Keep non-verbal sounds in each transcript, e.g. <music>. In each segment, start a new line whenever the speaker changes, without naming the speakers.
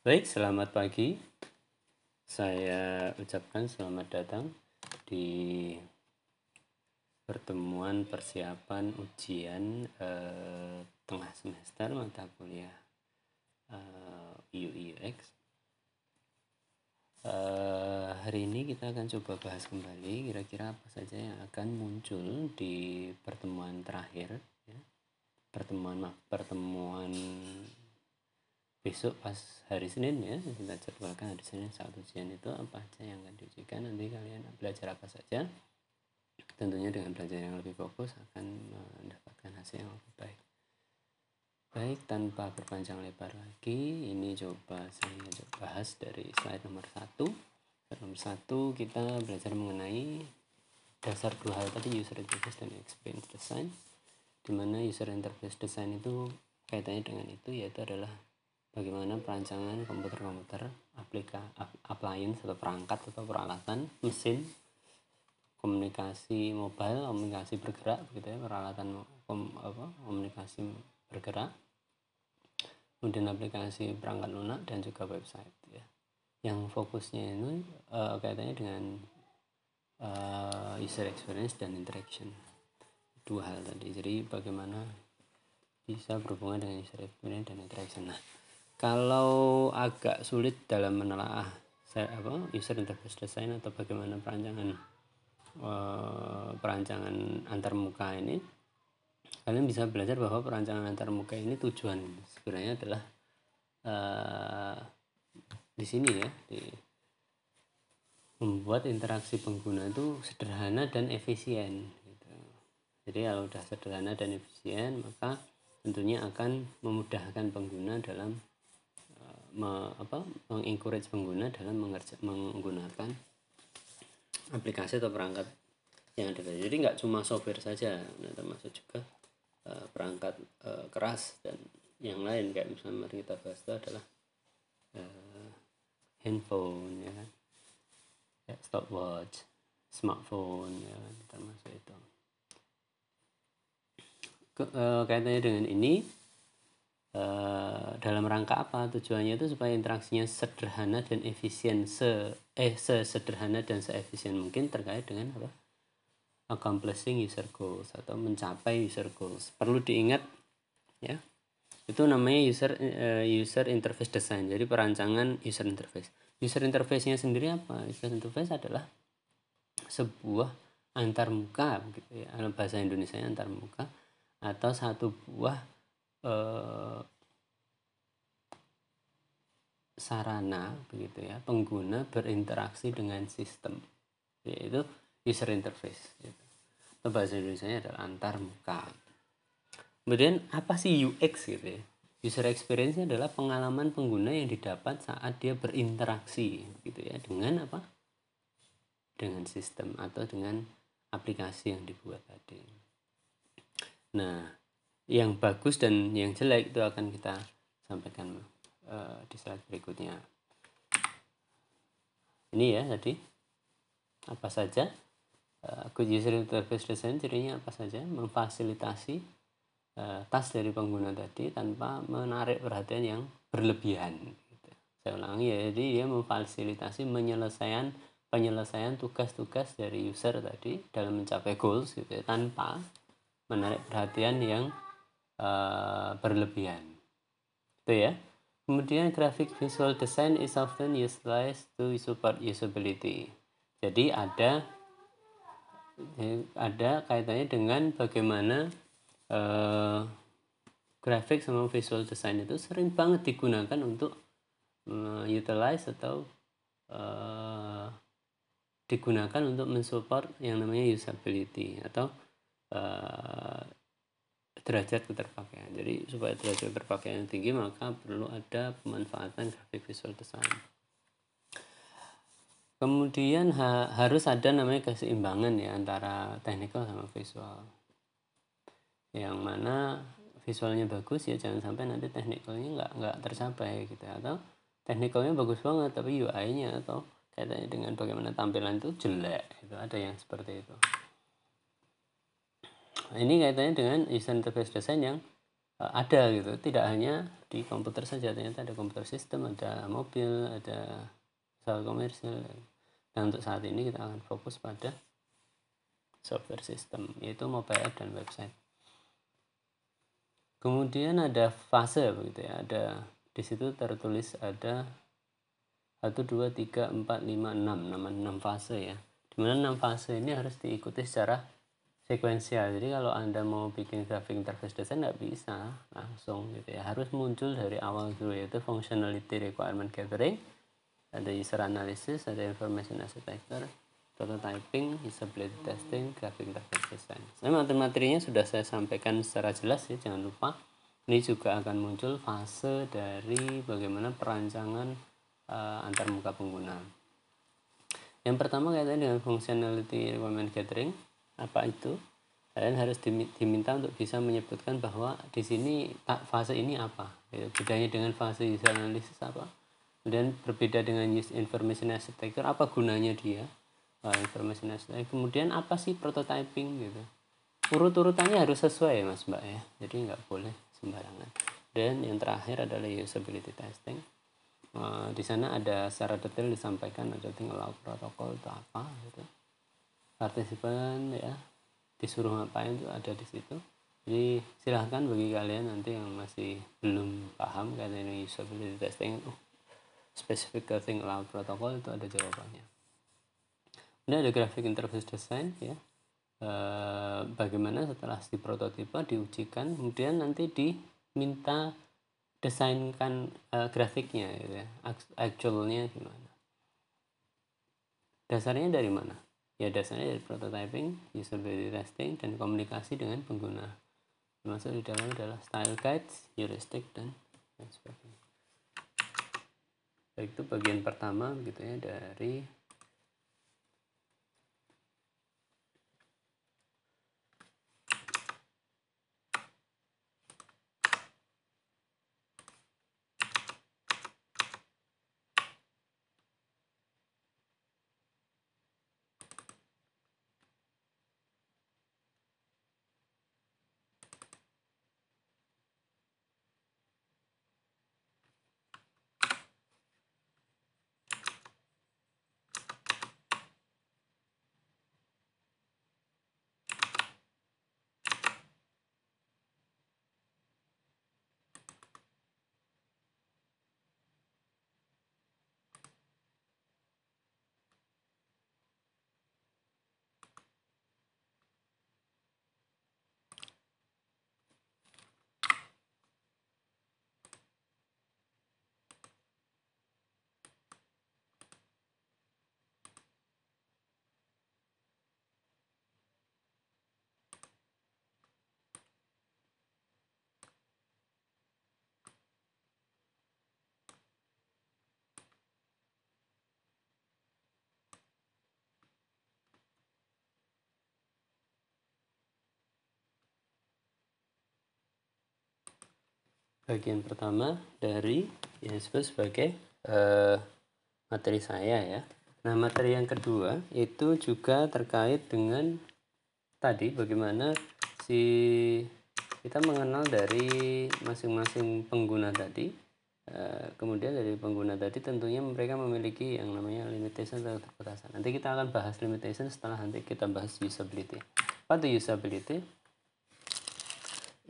Baik, selamat pagi. Saya ucapkan selamat datang di pertemuan persiapan ujian eh, tengah semester mata kuliah eh, UX. Eh, hari ini kita akan coba bahas kembali kira-kira apa saja yang akan muncul di pertemuan terakhir, ya. pertemuan pertemuan besok pas hari Senin ya kita jadwalkan hari Senin saat ujian itu apa aja yang akan diujikan. Nanti kalian belajar apa saja. Tentunya dengan belajar yang lebih fokus akan mendapatkan hasil yang lebih baik. Baik tanpa berpanjang lebar lagi ini coba saya coba bahas dari slide nomor satu. Slide nomor satu kita belajar mengenai dasar dua hal tadi user interface dan experience design. Di mana user interface design itu kaitannya dengan itu yaitu adalah bagaimana perancangan komputer-komputer, aplika, appliance atau perangkat atau peralatan, mesin, komunikasi mobile, komunikasi bergerak begitu ya, peralatan kom, apa, komunikasi bergerak. Kemudian aplikasi perangkat lunak dan juga website ya. Yang fokusnya ini uh, kaitannya dengan uh, user experience dan interaction. Dua hal tadi. Jadi bagaimana bisa berhubungan dengan user experience dan interaction. Nah, kalau agak sulit dalam menelaah apa user interface design atau bagaimana perancangan uh, perancangan antar muka ini kalian bisa belajar bahwa perancangan antar muka ini tujuan sebenarnya adalah uh, di sini ya di membuat interaksi pengguna itu sederhana dan efisien gitu. jadi kalau sudah sederhana dan efisien maka tentunya akan memudahkan pengguna dalam me, apa mengencourage pengguna dalam mengerja, menggunakan aplikasi atau perangkat yang ada jadi nggak cuma software saja nah, termasuk juga uh, perangkat uh, keras dan yang lain kayak misalnya mari kita bahas itu adalah uh, handphone ya kan? Ya, stopwatch smartphone ya kan? Termasuk itu. Ke, uh, kaitannya dengan ini Uh, dalam rangka apa? Tujuannya itu supaya interaksinya sederhana dan efisien se eh sesederhana dan seefisien mungkin terkait dengan apa? Accomplishing user goals atau mencapai user goals. Perlu diingat ya itu namanya user uh, user interface design. Jadi perancangan user interface. User interface nya sendiri apa? User interface adalah sebuah antarmuka gitu bahasa Indonesia antarmuka atau satu buah eh, sarana begitu ya pengguna berinteraksi dengan sistem yaitu user interface gitu. atau bahasa Indonesia adalah antar muka. Kemudian apa sih UX gitu ya? User experience adalah pengalaman pengguna yang didapat saat dia berinteraksi gitu ya dengan apa? Dengan sistem atau dengan aplikasi yang dibuat tadi. Nah yang bagus dan yang jelek itu akan kita sampaikan uh, di slide berikutnya. Ini ya tadi apa saja uh, good user interface design cirinya apa saja memfasilitasi uh, tas dari pengguna tadi tanpa menarik perhatian yang berlebihan. Gitu. Saya ulangi ya, jadi dia memfasilitasi penyelesaian penyelesaian tugas-tugas dari user tadi dalam mencapai goals gitu ya, tanpa menarik perhatian yang uh, berlebihan. Itu ya. Kemudian graphic visual design is often utilized to support usability. Jadi ada ada kaitannya dengan bagaimana uh, grafik sama visual design itu sering banget digunakan untuk uh, utilize atau uh, digunakan untuk mensupport yang namanya usability atau derajat keterpakaian. Jadi supaya derajat keterpakaian tinggi maka perlu ada pemanfaatan grafik visual design. Kemudian ha harus ada namanya keseimbangan ya antara technical sama visual. Yang mana visualnya bagus ya jangan sampai nanti technicalnya nggak nggak tercapai gitu atau technicalnya bagus banget tapi UI-nya atau kaitannya dengan bagaimana tampilan itu jelek itu ada yang seperti itu. Ini kaitannya dengan user interface design yang uh, ada gitu. Tidak hanya di komputer saja ternyata ada komputer sistem ada mobil ada pesawat komersil. Dan untuk saat ini kita akan fokus pada software system yaitu mobile app dan website. Kemudian ada fase begitu ya. Ada di situ tertulis ada 1 2 3 4 5 6 nama 6 fase ya. Di mana 6 fase ini harus diikuti secara sekuensial jadi kalau anda mau bikin graphic interface design nggak bisa langsung gitu ya harus muncul dari awal dulu yaitu functionality requirement gathering ada user analysis ada information architecture prototyping, usability testing, graphic interface design. Nah, materi-materinya sudah saya sampaikan secara jelas ya, jangan lupa. Ini juga akan muncul fase dari bagaimana perancangan uh, antar muka pengguna. Yang pertama kaitannya dengan functionality requirement gathering. Apa itu? Kalian harus diminta untuk bisa menyebutkan bahwa di sini fase ini apa. Ya, bedanya dengan fase user analysis apa. Kemudian berbeda dengan use information architecture, apa gunanya dia? Uh, information architecture. Kemudian apa sih prototyping gitu? Urut-urutannya harus sesuai ya mas mbak ya. Jadi nggak boleh sembarangan. Dan yang terakhir adalah usability testing. Uh, di sana ada secara detail disampaikan ada tinggal protokol itu apa gitu partisipan ya. Disuruh ngapain itu ada di situ. Jadi silahkan bagi kalian nanti yang masih belum paham karena ini usability testing. Uh, specific thing allowed protokol itu ada jawabannya. Ini ada graphic interface design ya. E, bagaimana setelah si prototipe diujikan kemudian nanti diminta desainkan e, grafiknya gitu ya. Actualnya gimana? Dasarnya dari mana ya dasarnya dari prototyping usability testing dan komunikasi dengan pengguna. Termasuk di dalam adalah style guides heuristic dan lain sebagainya. Baik itu bagian pertama gitu ya dari bagian pertama dari yang disebut sebagai uh, materi saya ya. Nah, materi yang kedua itu juga terkait dengan tadi bagaimana si kita mengenal dari masing-masing pengguna tadi. Uh, kemudian dari pengguna tadi tentunya mereka memiliki yang namanya limitation atau keterbatasan. Nanti kita akan bahas limitation setelah nanti kita bahas usability. Apa usability?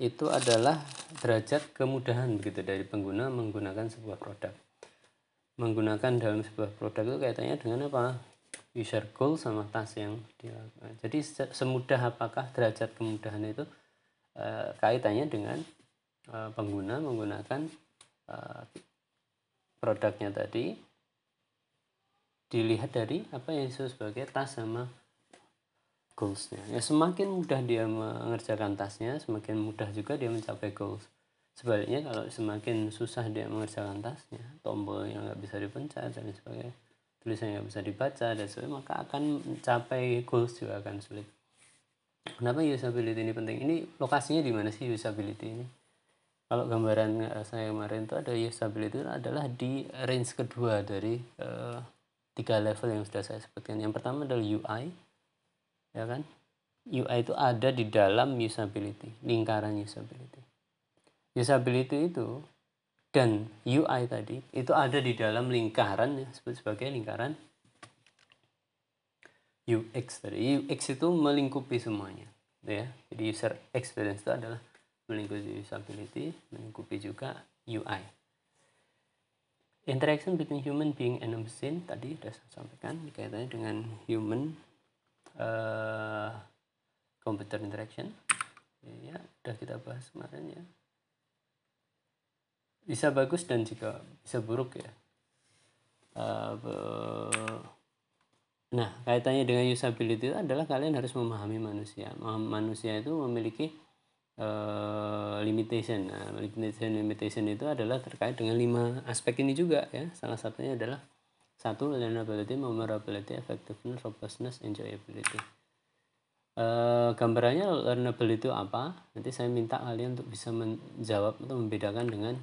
Itu adalah derajat kemudahan begitu dari pengguna menggunakan sebuah produk. Menggunakan dalam sebuah produk itu kaitannya dengan apa? User goal sama task yang dilakukan. Jadi semudah apakah derajat kemudahan itu e, kaitannya dengan e, pengguna menggunakan e, produknya tadi dilihat dari apa yang disebut sebagai task sama goalsnya. Ya semakin mudah dia mengerjakan tasnya semakin mudah juga dia mencapai goals. Sebaliknya kalau semakin susah dia mengerjakan tasnya tombol yang nggak bisa dipencet dan sebagainya tulisannya nggak bisa dibaca dan sebagainya maka akan mencapai goals juga akan sulit. Kenapa usability ini penting? Ini lokasinya di mana sih usability ini? Kalau gambaran saya kemarin itu ada usability itu adalah di range kedua dari uh, tiga level yang sudah saya sebutkan. Yang pertama adalah UI ya kan? UI itu ada di dalam usability lingkaran usability. Usability itu dan UI tadi itu ada di dalam lingkaran ya sebut sebagai lingkaran UX tadi. UX itu melingkupi semuanya ya. Jadi user experience itu adalah melingkupi usability melingkupi juga UI interaction between human being and machine tadi sudah saya sampaikan kaitannya dengan human uh, computer interaction. Ya sudah kita bahas kemarin ya. Bisa bagus dan juga bisa buruk ya. Uh, nah kaitannya dengan usability itu adalah kalian harus memahami manusia. Manusia itu memiliki uh, limitation. Nah limitation limitation itu adalah terkait dengan lima aspek ini juga ya. Salah satunya adalah satu learnability, memorability, effectiveness, robustness, enjoyability. Uh, gambarannya learnability itu apa? Nanti saya minta kalian untuk bisa menjawab atau membedakan dengan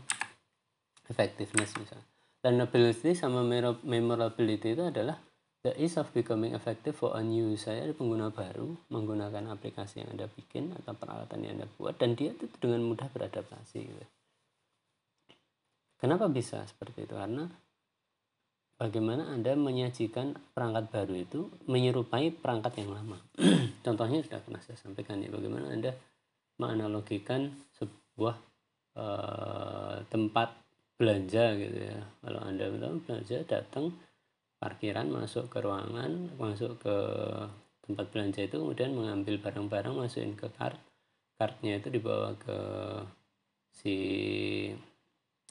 effectiveness misalnya. Learnability sama memorability itu adalah the ease of becoming effective for a new saya pengguna baru menggunakan aplikasi yang anda bikin atau peralatan yang anda buat dan dia itu dengan mudah beradaptasi gitu. kenapa bisa seperti itu karena bagaimana anda menyajikan perangkat baru itu menyerupai perangkat yang lama? <clears throat> Contohnya sudah pernah saya sampaikan ya bagaimana anda menganalogikan sebuah uh, tempat belanja gitu ya. Kalau anda belanja datang parkiran masuk ke ruangan masuk ke tempat belanja itu kemudian mengambil barang-barang masukin ke kart kartnya itu dibawa ke si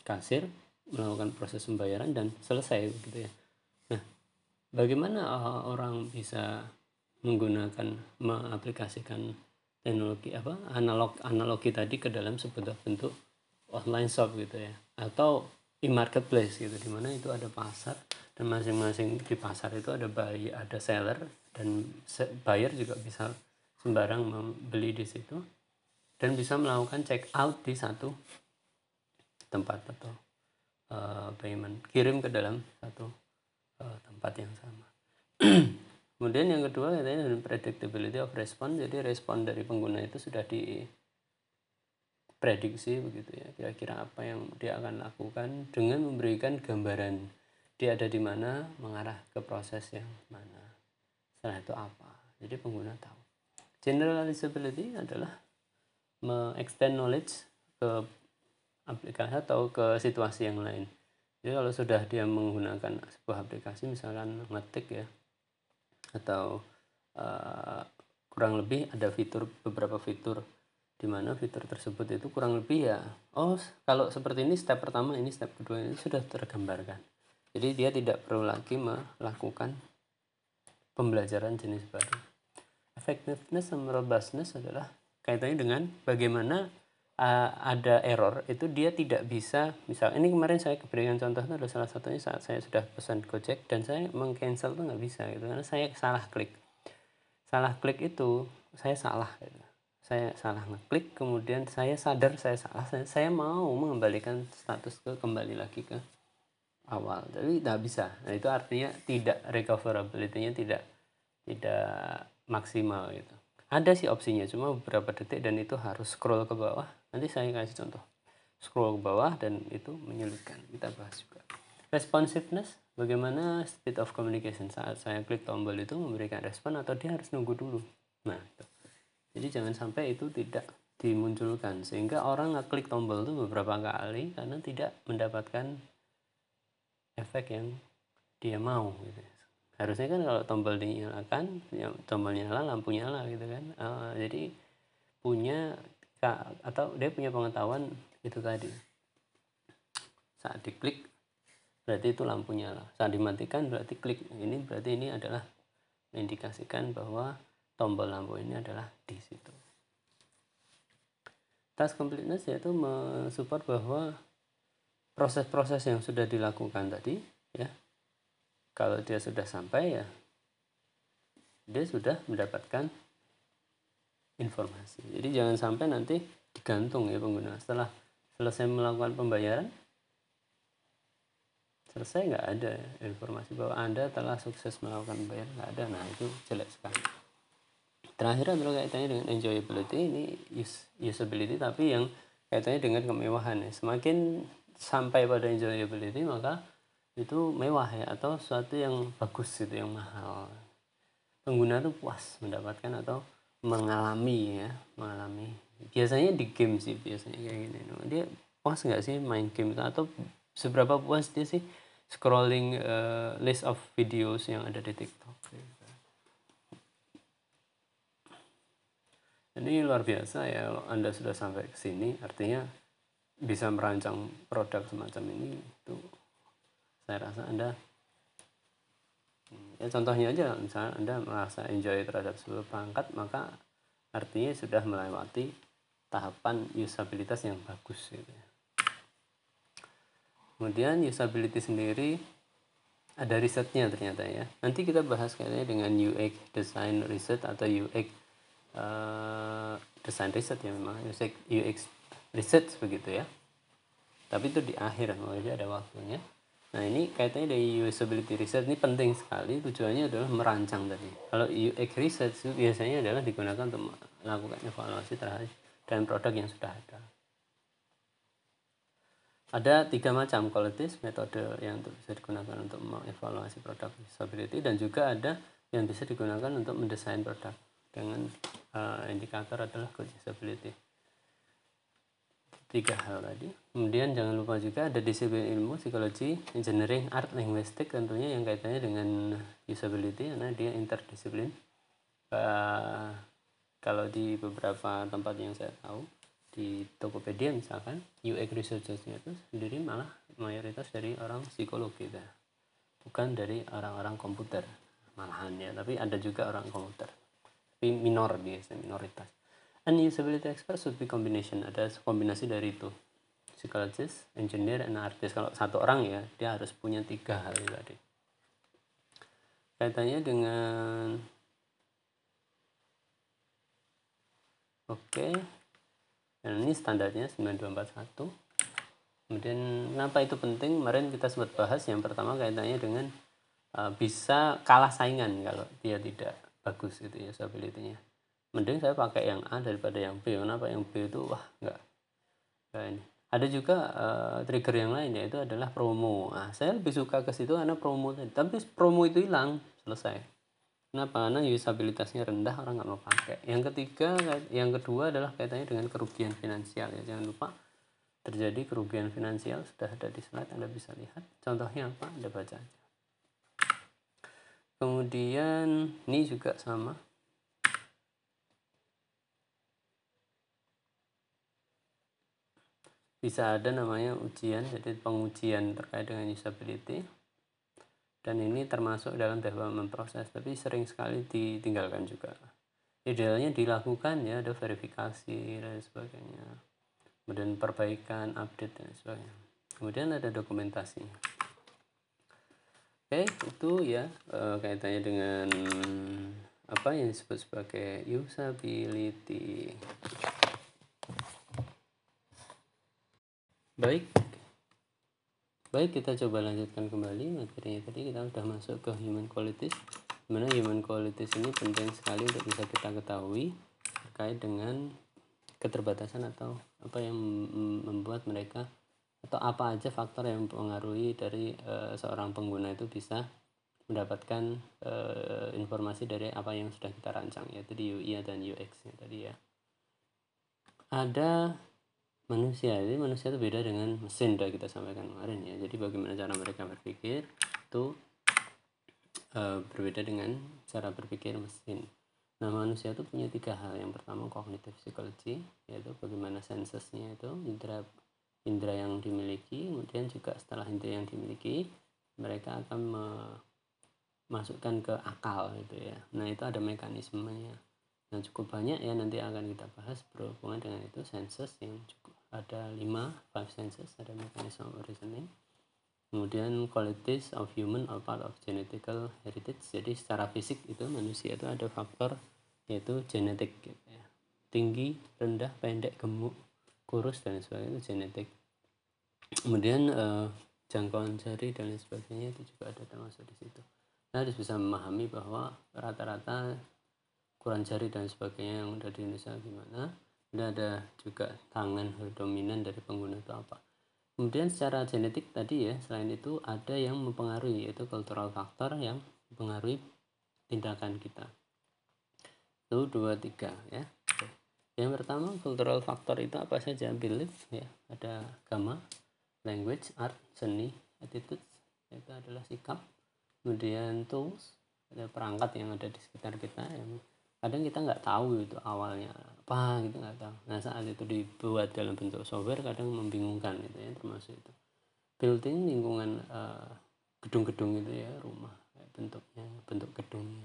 kasir melakukan proses pembayaran dan selesai gitu ya. Nah bagaimana orang bisa menggunakan mengaplikasikan teknologi apa analog analogi tadi ke dalam sebuah bentuk online shop gitu ya? Atau e-marketplace gitu di mana itu ada pasar dan masing-masing di pasar itu ada buyer ada seller dan buyer juga bisa sembarang membeli di situ dan bisa melakukan check out di satu tempat atau uh, payment. Kirim ke dalam satu uh, tempat yang sama. <clears throat> Kemudian yang kedua katanya predictability of response jadi respon dari pengguna itu sudah di prediksi begitu ya. Kira-kira apa yang dia akan lakukan dengan memberikan gambaran dia ada di mana mengarah ke proses yang mana setelah itu apa. Jadi pengguna tahu. Generalizability adalah me-extend knowledge ke aplikasi atau ke situasi yang lain. Jadi kalau sudah dia menggunakan sebuah aplikasi misalkan ngetik ya atau uh, kurang lebih ada fitur beberapa fitur di mana fitur tersebut itu kurang lebih ya oh kalau seperti ini step pertama ini step kedua ini sudah tergambarkan. Jadi dia tidak perlu lagi melakukan pembelajaran jenis baru. Effectiveness sama robustness adalah kaitannya dengan bagaimana uh, ada error itu dia tidak bisa misal ini kemarin saya berikan contoh itu adalah salah satunya saat saya sudah pesan Gojek dan saya mengcancel itu nggak bisa gitu karena saya salah klik. Salah klik itu saya salah gitu. Saya salah ngeklik kemudian saya sadar saya salah saya, saya mau mengembalikan status ke kembali lagi ke awal. Tapi tidak bisa. Nah itu artinya tidak recoverability-nya tidak tidak maksimal gitu ada sih opsinya cuma beberapa detik dan itu harus scroll ke bawah. Nanti saya kasih contoh. Scroll ke bawah dan itu menyulitkan. Kita bahas juga. Responsiveness bagaimana state of communication? Saat saya klik tombol itu memberikan respon atau dia harus nunggu dulu? Nah itu. Jadi jangan sampai itu tidak dimunculkan. Sehingga orang ngeklik tombol itu beberapa kali karena tidak mendapatkan efek yang dia mau gitu. Harusnya kan kalau tombol dinyalakan ya tombol nyala lampu nyala gitu kan. Uh, jadi punya atau dia punya pengetahuan itu tadi. Saat diklik berarti itu lampu nyala. Saat dimatikan berarti klik. Ini berarti ini adalah mengindikasikan bahwa tombol lampu ini adalah di situ. Task completeness yaitu mensupport bahwa proses-proses yang sudah dilakukan tadi ya kalau dia sudah sampai ya dia sudah mendapatkan informasi. Jadi jangan sampai nanti digantung ya pengguna. Setelah selesai melakukan pembayaran selesai nggak ada informasi bahwa anda telah sukses melakukan pembayaran. Nggak ada. Nah itu jelek sekali. Terakhir adalah kaitannya dengan enjoyability. Ini use, usability tapi yang kaitannya dengan kemewahan ya. Semakin sampai pada enjoyability maka itu mewah ya atau sesuatu yang bagus itu yang mahal. Pengguna tuh puas mendapatkan atau mengalami ya mengalami. Biasanya di game sih biasanya kayak gini. Dia puas nggak sih main game itu? Atau seberapa puas dia sih scrolling uh, list of videos yang ada di TikTok? Ini luar biasa ya kalau anda sudah sampai ke sini artinya bisa merancang produk semacam ini itu saya rasa anda ya contohnya aja misalnya anda merasa enjoy terhadap sebuah perangkat maka artinya sudah melewati tahapan usabilitas yang bagus gitu ya. kemudian usability sendiri ada risetnya ternyata ya. Nanti kita bahas kayaknya dengan UX design research atau UX uh, design research ya memang UX, UX research begitu ya. Tapi itu di akhir makanya ada waktunya Nah ini kaitannya dari usability research ini penting sekali tujuannya adalah merancang tadi. Kalau UX research itu biasanya adalah digunakan untuk melakukan evaluasi terhadap dan produk yang sudah ada. Ada tiga macam qualities metode yang bisa digunakan untuk mengevaluasi produk usability dan juga ada yang bisa digunakan untuk mendesain produk dengan uh, indikator adalah good usability tiga hal tadi. Kemudian jangan lupa juga ada disiplin ilmu psikologi engineering art linguistik tentunya yang kaitannya dengan usability karena dia interdisiplin. Uh, kalau di beberapa tempat yang saya tahu di Tokopedia misalkan UX researchersnya itu sendiri malah mayoritas dari orang psikologi ya. bukan dari orang-orang komputer malahan ya tapi ada juga orang komputer. Tapi minor biasanya minoritas An usability expert should be combination. Ada kombinasi dari itu. Psychologist, engineer, and artist. Kalau satu orang ya, dia harus punya tiga hal tadi. Kaitannya dengan Oke. Okay. Dan ini standarnya 9241. Kemudian kenapa itu penting? Kemarin kita sempat bahas yang pertama kaitannya dengan uh, bisa kalah saingan kalau dia tidak bagus itu ya usability-nya mending saya pakai yang A daripada yang B. Kenapa yang B itu wah enggak enggak ini. Ada juga uh, trigger yang lain yaitu adalah promo. Nah, saya lebih suka ke situ karena promo tadi. Tapi promo itu hilang selesai. Kenapa? Karena usabilitasnya rendah orang nggak mau pakai. Yang ketiga yang kedua adalah kaitannya dengan kerugian finansial. Ya jangan lupa terjadi kerugian finansial sudah ada di slide anda bisa lihat. Contohnya apa? Anda baca kemudian ini juga sama bisa ada namanya ujian jadi pengujian terkait dengan usability dan ini termasuk dalam development proses tapi sering sekali ditinggalkan juga. Idealnya dilakukan ya ada verifikasi dan sebagainya. Kemudian perbaikan update dan sebagainya. Kemudian ada dokumentasi. Oke itu ya eh, kaitannya dengan apa yang disebut sebagai usability baik. Baik kita coba lanjutkan kembali materinya tadi. Kita sudah masuk ke human qualities. Di mana human qualities ini penting sekali untuk bisa kita ketahui terkait dengan keterbatasan atau apa yang membuat mereka atau apa aja faktor yang mempengaruhi dari uh, seorang pengguna itu bisa mendapatkan uh, informasi dari apa yang sudah kita rancang yaitu di UI dan UX tadi ya. Ada manusia jadi manusia itu beda dengan mesin udah kita sampaikan kemarin ya. Jadi bagaimana cara mereka berpikir itu e, berbeda dengan cara berpikir mesin. Nah manusia itu punya tiga hal. Yang pertama kognitif psikologi yaitu bagaimana sensesnya itu indera indera yang dimiliki. Kemudian juga setelah indera yang dimiliki mereka akan memasukkan ke akal gitu ya. Nah itu ada mekanismenya nah cukup banyak ya nanti akan kita bahas berhubungan dengan itu. Senses yang cukup ada lima five senses ada mechanism of reasoning. Kemudian qualities of human or part of genetical heritage. Jadi secara fisik itu manusia itu ada faktor yaitu genetik gitu ya. tinggi rendah pendek gemuk kurus dan sebagainya itu genetik. Kemudian uh, jangkauan jari dan sebagainya itu juga ada termasuk di situ. Nah harus bisa memahami bahwa rata-rata ukuran jari dan sebagainya yang ada di Indonesia gimana? Dan ada juga tangan dominan dari pengguna itu apa? Kemudian secara genetik tadi ya selain itu ada yang mempengaruhi yaitu cultural factor yang mempengaruhi tindakan kita. Itu dua tiga ya. Yang pertama cultural factor itu apa saja? Belief ya. Ada agama language art seni attitude itu adalah sikap. Kemudian tools ada perangkat yang ada di sekitar kita yang kadang kita nggak tahu itu awalnya apa gitu nggak tahu. Nah saat itu dibuat dalam bentuk software kadang membingungkan itu ya termasuk itu. Building lingkungan uh, gedung-gedung itu ya rumah bentuknya bentuk gedungnya.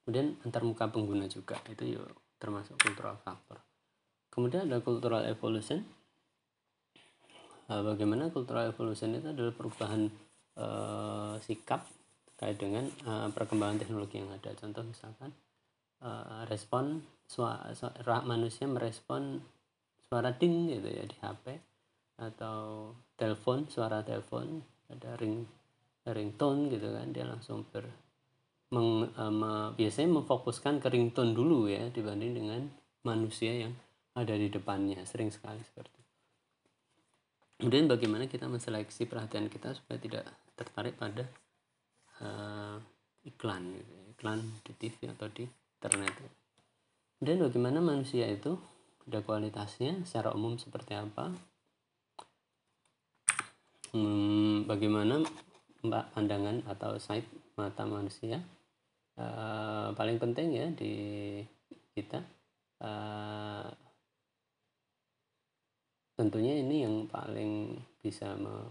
Kemudian antar muka pengguna juga itu yuk termasuk cultural factor. Kemudian ada cultural evolution. Uh, bagaimana cultural evolution itu adalah perubahan uh, sikap terkait dengan uh, perkembangan teknologi yang ada. Contoh misalkan uh, respon suara manusia merespon suara ding gitu ya di HP atau telepon suara telepon ada ring ringtone gitu kan dia langsung ber meng, um, biasanya memfokuskan ke ringtone dulu ya dibanding dengan manusia yang ada di depannya sering sekali seperti itu. Kemudian bagaimana kita menseleksi perhatian kita supaya tidak tertarik pada uh, iklan gitu, ya. iklan di TV atau di internet. Dan bagaimana manusia itu? Ada kualitasnya secara umum seperti apa? Hmm, bagaimana mbak pandangan atau sight mata manusia? Uh, paling penting ya di kita uh, tentunya ini yang paling bisa me,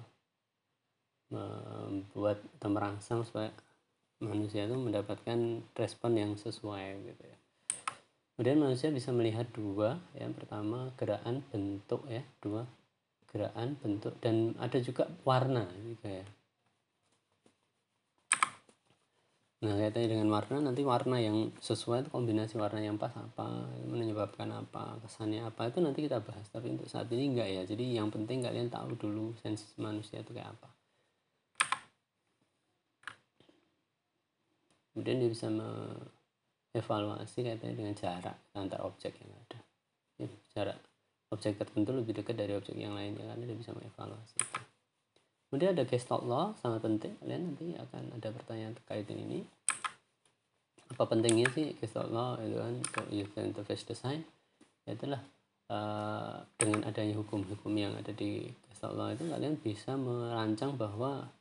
membuat atau merangsang supaya manusia itu mendapatkan respon yang sesuai gitu ya. Kemudian manusia bisa melihat dua yang pertama gerakan bentuk ya dua gerakan bentuk dan ada juga warna gitu ya. Nah kaitannya dengan warna nanti warna yang sesuai kombinasi warna yang pas apa menyebabkan apa kesannya apa itu nanti kita bahas. Tapi untuk saat ini enggak ya. Jadi yang penting kalian tahu dulu sense manusia itu kayak apa kemudian dia bisa mengevaluasi kaitannya dengan jarak antar objek yang ada. Ya, jarak objek tertentu lebih dekat dari objek yang lainnya karena dia bisa mengevaluasi itu. Kemudian ada gestalt law sangat penting. Kalian nanti akan ada pertanyaan terkait ini. Apa pentingnya sih gestalt law itu kan? Untuk user interface design itulah uh, dengan adanya hukum-hukum yang ada di gestalt law itu kalian bisa merancang bahwa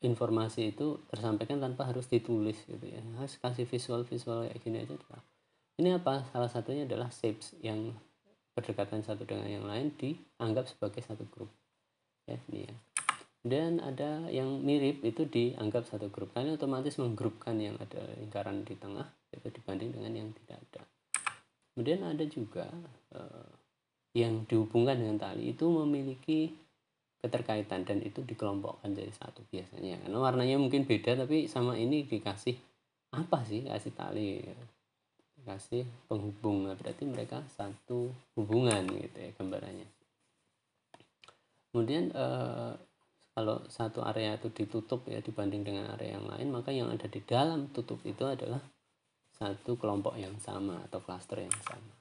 informasi itu tersampaikan tanpa harus ditulis gitu ya. Harus kasih visual visual kayak gini aja ini apa? Salah satunya adalah shapes yang berdekatan satu dengan yang lain dianggap sebagai satu grup. Ya ini ya. Dan ada yang mirip itu dianggap satu grup. Karena otomatis menggrupkan yang ada lingkaran di tengah itu dibanding dengan yang tidak ada. Kemudian ada juga uh, yang dihubungkan dengan tali itu memiliki keterkaitan dan itu dikelompokkan jadi satu biasanya. Karena warnanya mungkin beda tapi sama ini dikasih apa sih? Kasih tali kasih penghubung. Nah, berarti mereka satu hubungan gitu ya gambarannya. Kemudian eh, kalau satu area itu ditutup ya dibanding dengan area yang lain maka yang ada di dalam tutup itu adalah satu kelompok yang sama atau cluster yang sama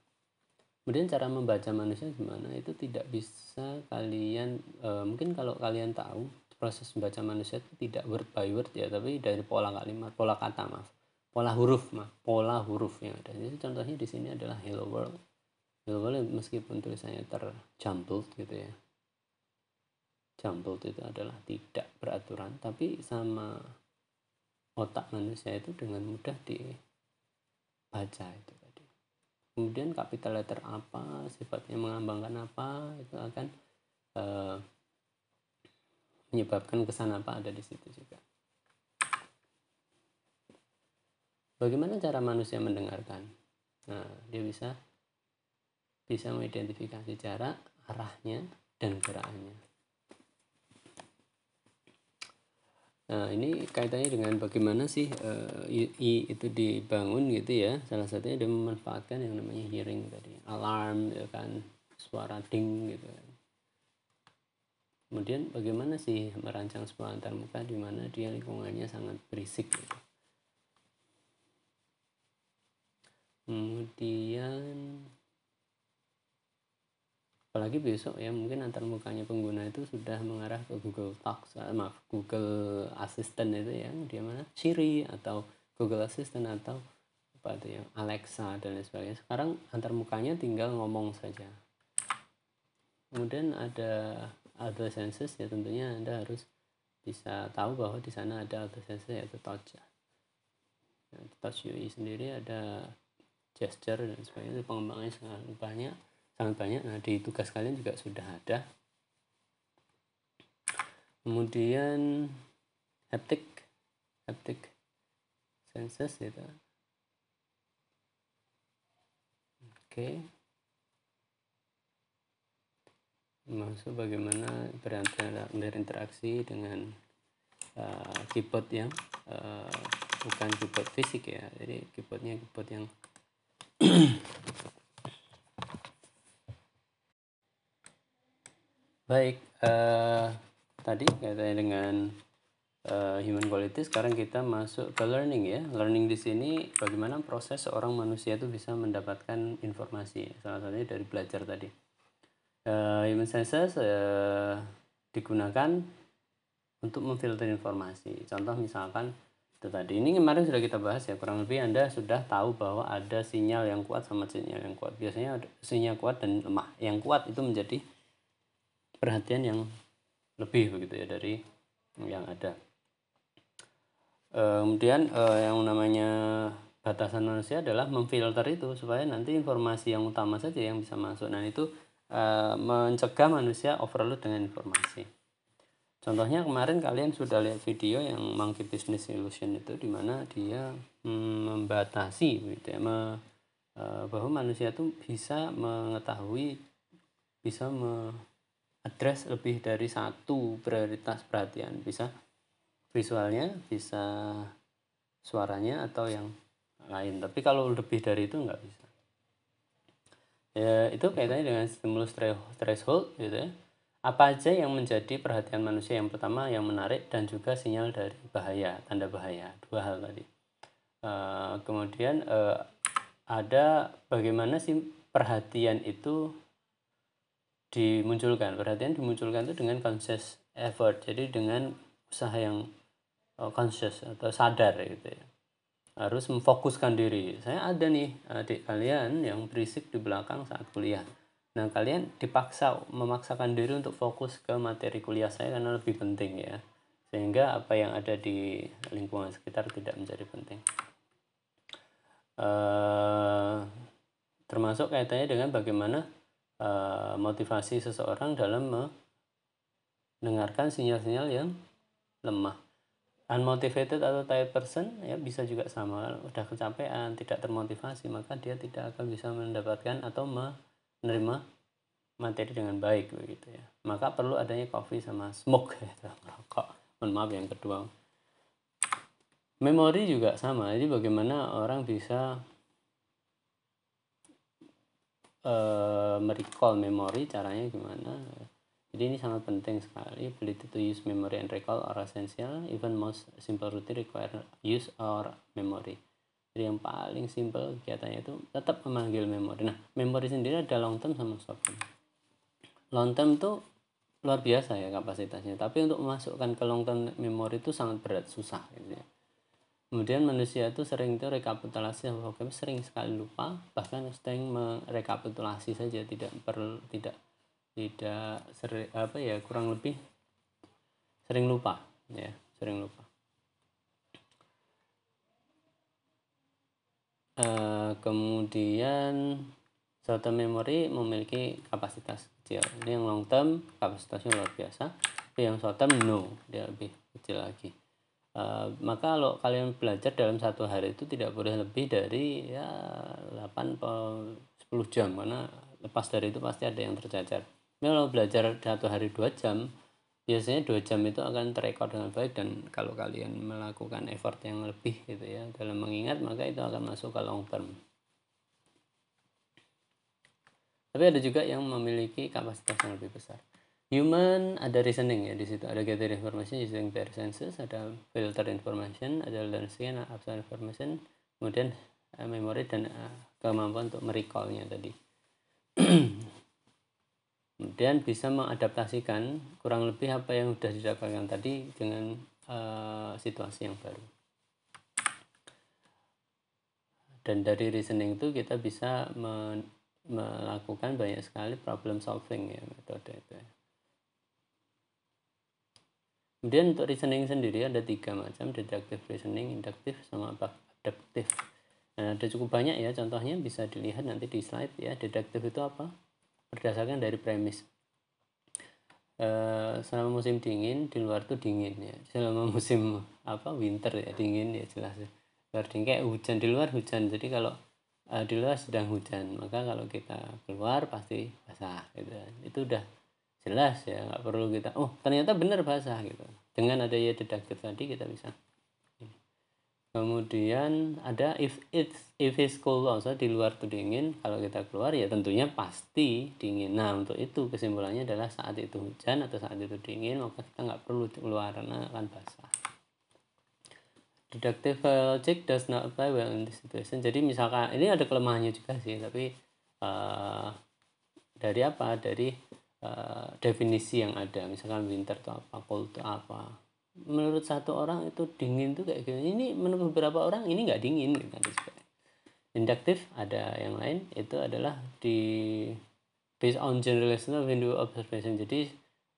kemudian cara membaca manusia gimana? Itu tidak bisa kalian e, mungkin kalau kalian tahu proses membaca manusia itu tidak word by word ya tapi dari pola kalimat pola kata maaf. Pola huruf maaf. Pola huruf yang ada. Jadi contohnya di sini adalah hello world. Hello world meskipun tulisannya terjumbled gitu ya. Jumbled itu adalah tidak beraturan tapi sama otak manusia itu dengan mudah dibaca itu kemudian capital letter apa sifatnya mengambangkan apa itu akan uh, menyebabkan kesan apa ada di situ juga. Bagaimana cara manusia mendengarkan? Nah dia bisa bisa mengidentifikasi jarak arahnya dan gerakannya Nah, ini kaitannya dengan bagaimana sih uh, I, I itu dibangun gitu ya. Salah satunya dia memanfaatkan yang namanya hearing tadi, alarm ya kan, suara ding gitu. Kemudian bagaimana sih merancang sebuah antarmuka di mana dia lingkungannya sangat berisik gitu. Kemudian apalagi besok ya mungkin antar mukanya pengguna itu sudah mengarah ke Google Talks uh, maaf Google Assistant itu ya dia mana? Siri atau Google Assistant atau apa itu ya Alexa dan lain sebagainya. Sekarang antar mukanya tinggal ngomong saja. Kemudian ada other senses ya tentunya anda harus bisa tahu bahwa di sana ada other senses yaitu touch. Touch UI sendiri ada gesture dan sebagainya pengembangannya sangat banyak sangat banyak nah di tugas kalian juga sudah ada. Kemudian haptic haptic senses gitu oke. Masuk bagaimana berinteraksi dengan uh, keyboard yang uh, bukan keyboard fisik ya. Jadi keyboardnya keyboard yang <clears throat> Baik, uh, tadi kaitannya dengan uh, human quality, sekarang kita masuk ke learning ya. Learning di sini bagaimana proses seorang manusia itu bisa mendapatkan informasi. Salah satunya dari belajar tadi. Uh, human senses uh, digunakan untuk memfilter informasi. Contoh misalkan itu tadi ini kemarin sudah kita bahas ya kurang lebih anda sudah tahu bahwa ada sinyal yang kuat sama sinyal yang kuat biasanya sinyal kuat dan lemah yang kuat itu menjadi perhatian yang lebih begitu ya dari yang ada. Kemudian e, yang namanya batasan manusia adalah memfilter itu supaya nanti informasi yang utama saja yang bisa masuk. Nah itu e, mencegah manusia overload dengan informasi. Contohnya kemarin kalian sudah lihat video yang Monkey Business Illusion itu di mana dia mm, membatasi gitu ya me, e, bahwa manusia itu bisa mengetahui bisa address lebih dari satu prioritas perhatian. Bisa visualnya bisa suaranya atau yang lain. Tapi kalau lebih dari itu nggak bisa. Ya itu kaitannya dengan stimulus threshold gitu ya. Apa aja yang menjadi perhatian manusia? Yang pertama yang menarik dan juga sinyal dari bahaya tanda bahaya. Dua hal tadi. Uh, kemudian uh, ada bagaimana sih perhatian itu dimunculkan. Perhatian dimunculkan itu dengan conscious effort jadi dengan usaha yang uh, conscious atau sadar gitu ya. Harus memfokuskan diri. Saya ada nih adik kalian yang berisik di belakang saat kuliah. Nah kalian dipaksa memaksakan diri untuk fokus ke materi kuliah saya karena lebih penting ya. Sehingga apa yang ada di lingkungan sekitar tidak menjadi penting. Uh, termasuk kaitannya dengan bagaimana uh, motivasi seseorang dalam mendengarkan sinyal-sinyal yang lemah. Unmotivated atau tired person ya bisa juga sama. Udah kecapean tidak termotivasi maka dia tidak akan bisa mendapatkan atau menerima materi dengan baik begitu ya. Maka perlu adanya coffee sama smoke ya rokok. Mohon maaf yang kedua. Memori juga sama. Jadi bagaimana orang bisa uh, merecall memori caranya gimana? Jadi ini sangat penting sekali ability to use memory and recall are essential even most simple routine require use or memory. Jadi yang paling simple kegiatannya itu tetap memanggil memori nah memori sendiri ada long term sama short term. Long term itu luar biasa ya kapasitasnya tapi untuk memasukkan ke long term memory itu sangat berat susah gitu ya Kemudian manusia itu sering itu rekapitulasi program sering sekali lupa, bahkan sering merekapitulasi saja tidak perlu tidak tidak sering apa ya kurang lebih sering lupa ya sering lupa. Uh, kemudian short term memory memiliki kapasitas kecil. Ini yang long term kapasitasnya luar biasa, tapi yang short term no dia lebih kecil lagi. Uh, maka kalau kalian belajar dalam satu hari itu tidak boleh lebih dari ya 8 10 jam karena lepas dari itu pasti ada yang tercacar. Kalau belajar satu hari dua jam, biasanya dua jam itu akan terekor dengan baik dan kalau kalian melakukan effort yang lebih gitu ya dalam mengingat maka itu akan masuk ke long term. Tapi ada juga yang memiliki kapasitas yang lebih besar human ada reasoning ya di situ. Ada gather information using their senses ada filter information ada learning absorb information kemudian uh, memory dan uh, kemampuan untuk merecallnya tadi. <clears throat> Kemudian bisa mengadaptasikan kurang lebih apa yang sudah didapatkan tadi dengan uh, situasi yang baru. Dan dari reasoning itu kita bisa me melakukan banyak sekali problem solving ya metode itu ya. Kemudian untuk reasoning sendiri ada tiga macam, deductive reasoning, inductive, sama adaptive. Nah, ada cukup banyak ya, contohnya bisa dilihat nanti di slide ya. Deductive itu apa? Berdasarkan dari premis. Uh, selama musim dingin di luar tuh dingin ya. Selama musim apa winter ya dingin ya jelas ya. Luar dingin kayak hujan di luar hujan. Jadi kalau uh, di luar sedang hujan, maka kalau kita keluar pasti basah gitu. Itu udah jelas ya nggak perlu kita oh ternyata benar basah gitu. Dengan adanya deductive tadi kita bisa. Kemudian ada if it's if it's cold also di luar tuh dingin kalau kita keluar ya tentunya pasti dingin. Nah untuk itu kesimpulannya adalah saat itu hujan atau saat itu dingin maka kita nggak perlu keluar karena akan basah. Deductive logic does not apply well in this situation. Jadi misalkan ini ada kelemahannya juga sih tapi uh, dari apa? Dari uh, definisi yang ada misalkan winter itu apa cold itu apa menurut satu orang itu dingin tuh kayak gini ini menurut beberapa orang ini nggak dingin gitu kan induktif ada yang lain itu adalah di based on generalization of window observation jadi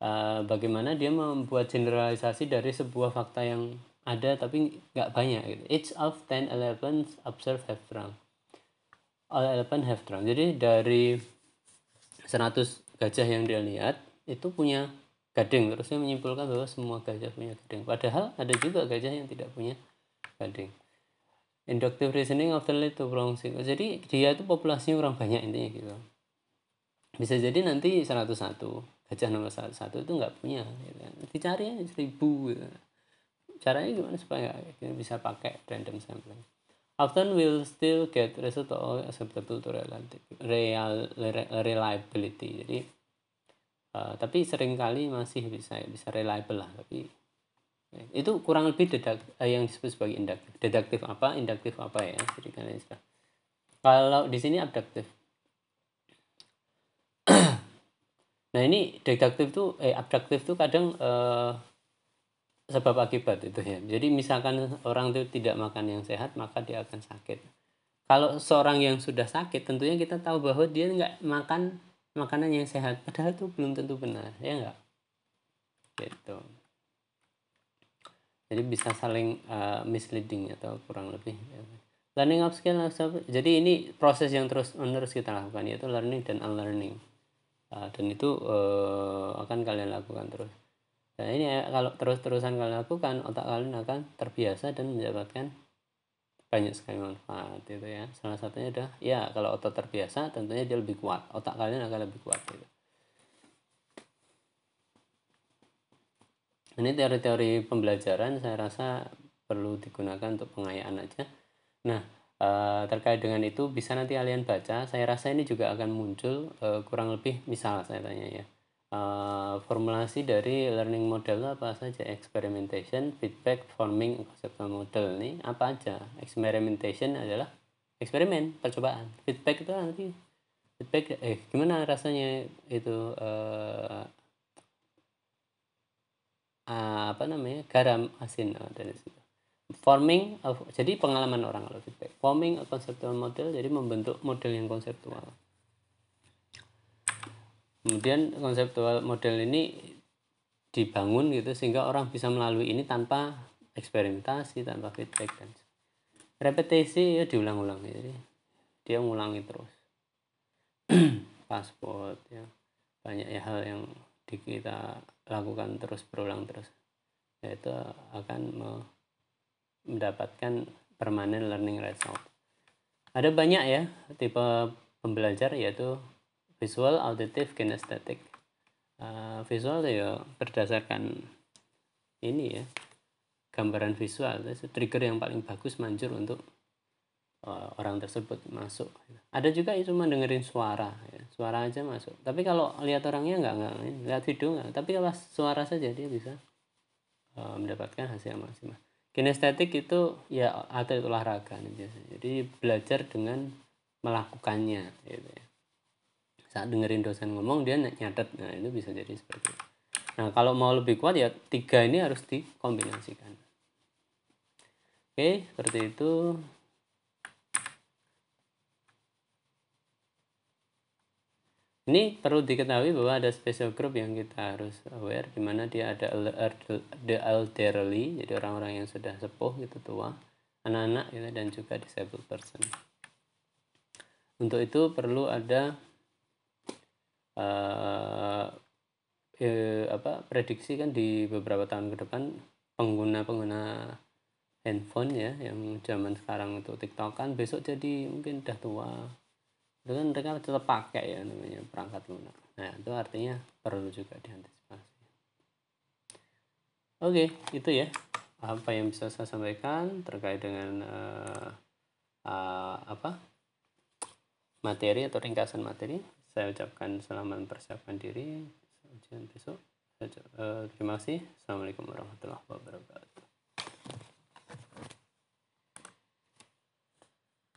uh, bagaimana dia membuat generalisasi dari sebuah fakta yang ada tapi nggak banyak gitu. Each of 10 elephants observed have drunk. All elephant have drunk. Jadi dari 100 gajah yang dia lihat itu punya gading terus dia menyimpulkan bahwa semua gajah punya gading padahal ada juga gajah yang tidak punya gading inductive reasoning often lead to wrong jadi dia itu populasinya kurang banyak intinya gitu bisa jadi nanti 101 gajah nomor satu itu nggak punya gitu. Kan. dicari aja seribu gitu. caranya gimana supaya bisa pakai random sampling often will still get result or acceptable to real, reliability. Jadi uh, tapi sering kali masih bisa bisa reliable lah tapi ya, itu kurang lebih dedak uh, yang disebut sebagai induktif deduktif apa induktif apa ya jadi kalian sudah. Kalau di sini abduktif <clears throat> nah ini deduktif tuh eh abduktif tuh kadang uh, sebab akibat itu ya. Jadi misalkan orang itu tidak makan yang sehat maka dia akan sakit. Kalau seorang yang sudah sakit tentunya kita tahu bahwa dia nggak makan makanan yang sehat. Padahal itu belum tentu benar, ya enggak? Gitu. Jadi bisa saling uh, misleading atau kurang lebih. Ya. Learning of skill, jadi ini proses yang terus menerus kita lakukan yaitu learning dan unlearning. Uh, dan itu uh, akan kalian lakukan terus Nah ini ya, kalau terus-terusan kalian lakukan, otak kalian akan terbiasa dan mendapatkan banyak sekali manfaat itu ya. Salah satunya adalah ya kalau otot terbiasa tentunya dia lebih kuat, otak kalian akan lebih kuat gitu. Ini teori-teori pembelajaran saya rasa perlu digunakan untuk pengayaan aja. Nah, eh, terkait dengan itu bisa nanti kalian baca. Saya rasa ini juga akan muncul eh, kurang lebih misal saya tanya ya uh, formulasi dari learning model apa saja? Experimentation feedback forming conceptual model. Ini apa aja? Experimentation adalah eksperimen percobaan. Feedback itu nanti feedback eh gimana rasanya itu uh, apa namanya? Garam asin. Uh, dari situ. Forming of, jadi pengalaman orang kalau feedback. Forming a conceptual model jadi membentuk model yang konseptual kemudian konseptual model ini dibangun gitu sehingga orang bisa melalui ini tanpa eksperimentasi tanpa feedback dan repetisi ya diulang-ulang. Jadi dia ngulangi terus. <clears throat> Paspor ya. Banyak ya hal yang di kita lakukan terus berulang terus. Yaitu akan mendapatkan permanent learning result. Ada banyak ya tipe pembelajar yaitu visual auditive kinestetik. Uh, visual ya berdasarkan ini ya gambaran visual. Itu trigger yang paling bagus manjur untuk uh, orang tersebut masuk. Ada juga yang cuma dengerin suara ya. suara aja masuk. Tapi kalau lihat orangnya nggak nggak lihat video nggak. Tapi kalau suara saja dia bisa uh, mendapatkan hasil maksimal. Kinestetik itu ya atlet olahraga nih biasanya. Jadi belajar dengan melakukannya gitu ya saat dengerin dosen ngomong dia nyatet. Nah itu bisa jadi seperti itu. Nah kalau mau lebih kuat ya tiga ini harus dikombinasikan. Oke seperti itu. Ini perlu diketahui bahwa ada special group yang kita harus aware di mana dia ada the elderly jadi orang-orang yang sudah sepuh gitu tua anak-anak gitu dan juga disabled person. Untuk itu perlu ada uh, eh, apa prediksi kan di beberapa tahun ke depan pengguna-pengguna handphone ya yang zaman sekarang itu TikTok kan besok jadi mungkin udah tua. Kan mereka tetap pakai ya namanya perangkat lunak. Nah itu artinya perlu juga diantisipasi. Oke itu ya apa yang bisa saya sampaikan terkait dengan uh, uh, apa materi atau ringkasan materi saya ucapkan selamat mempersiapkan diri. Ujian besok. Uh, terima kasih. Assalamualaikum warahmatullahi wabarakatuh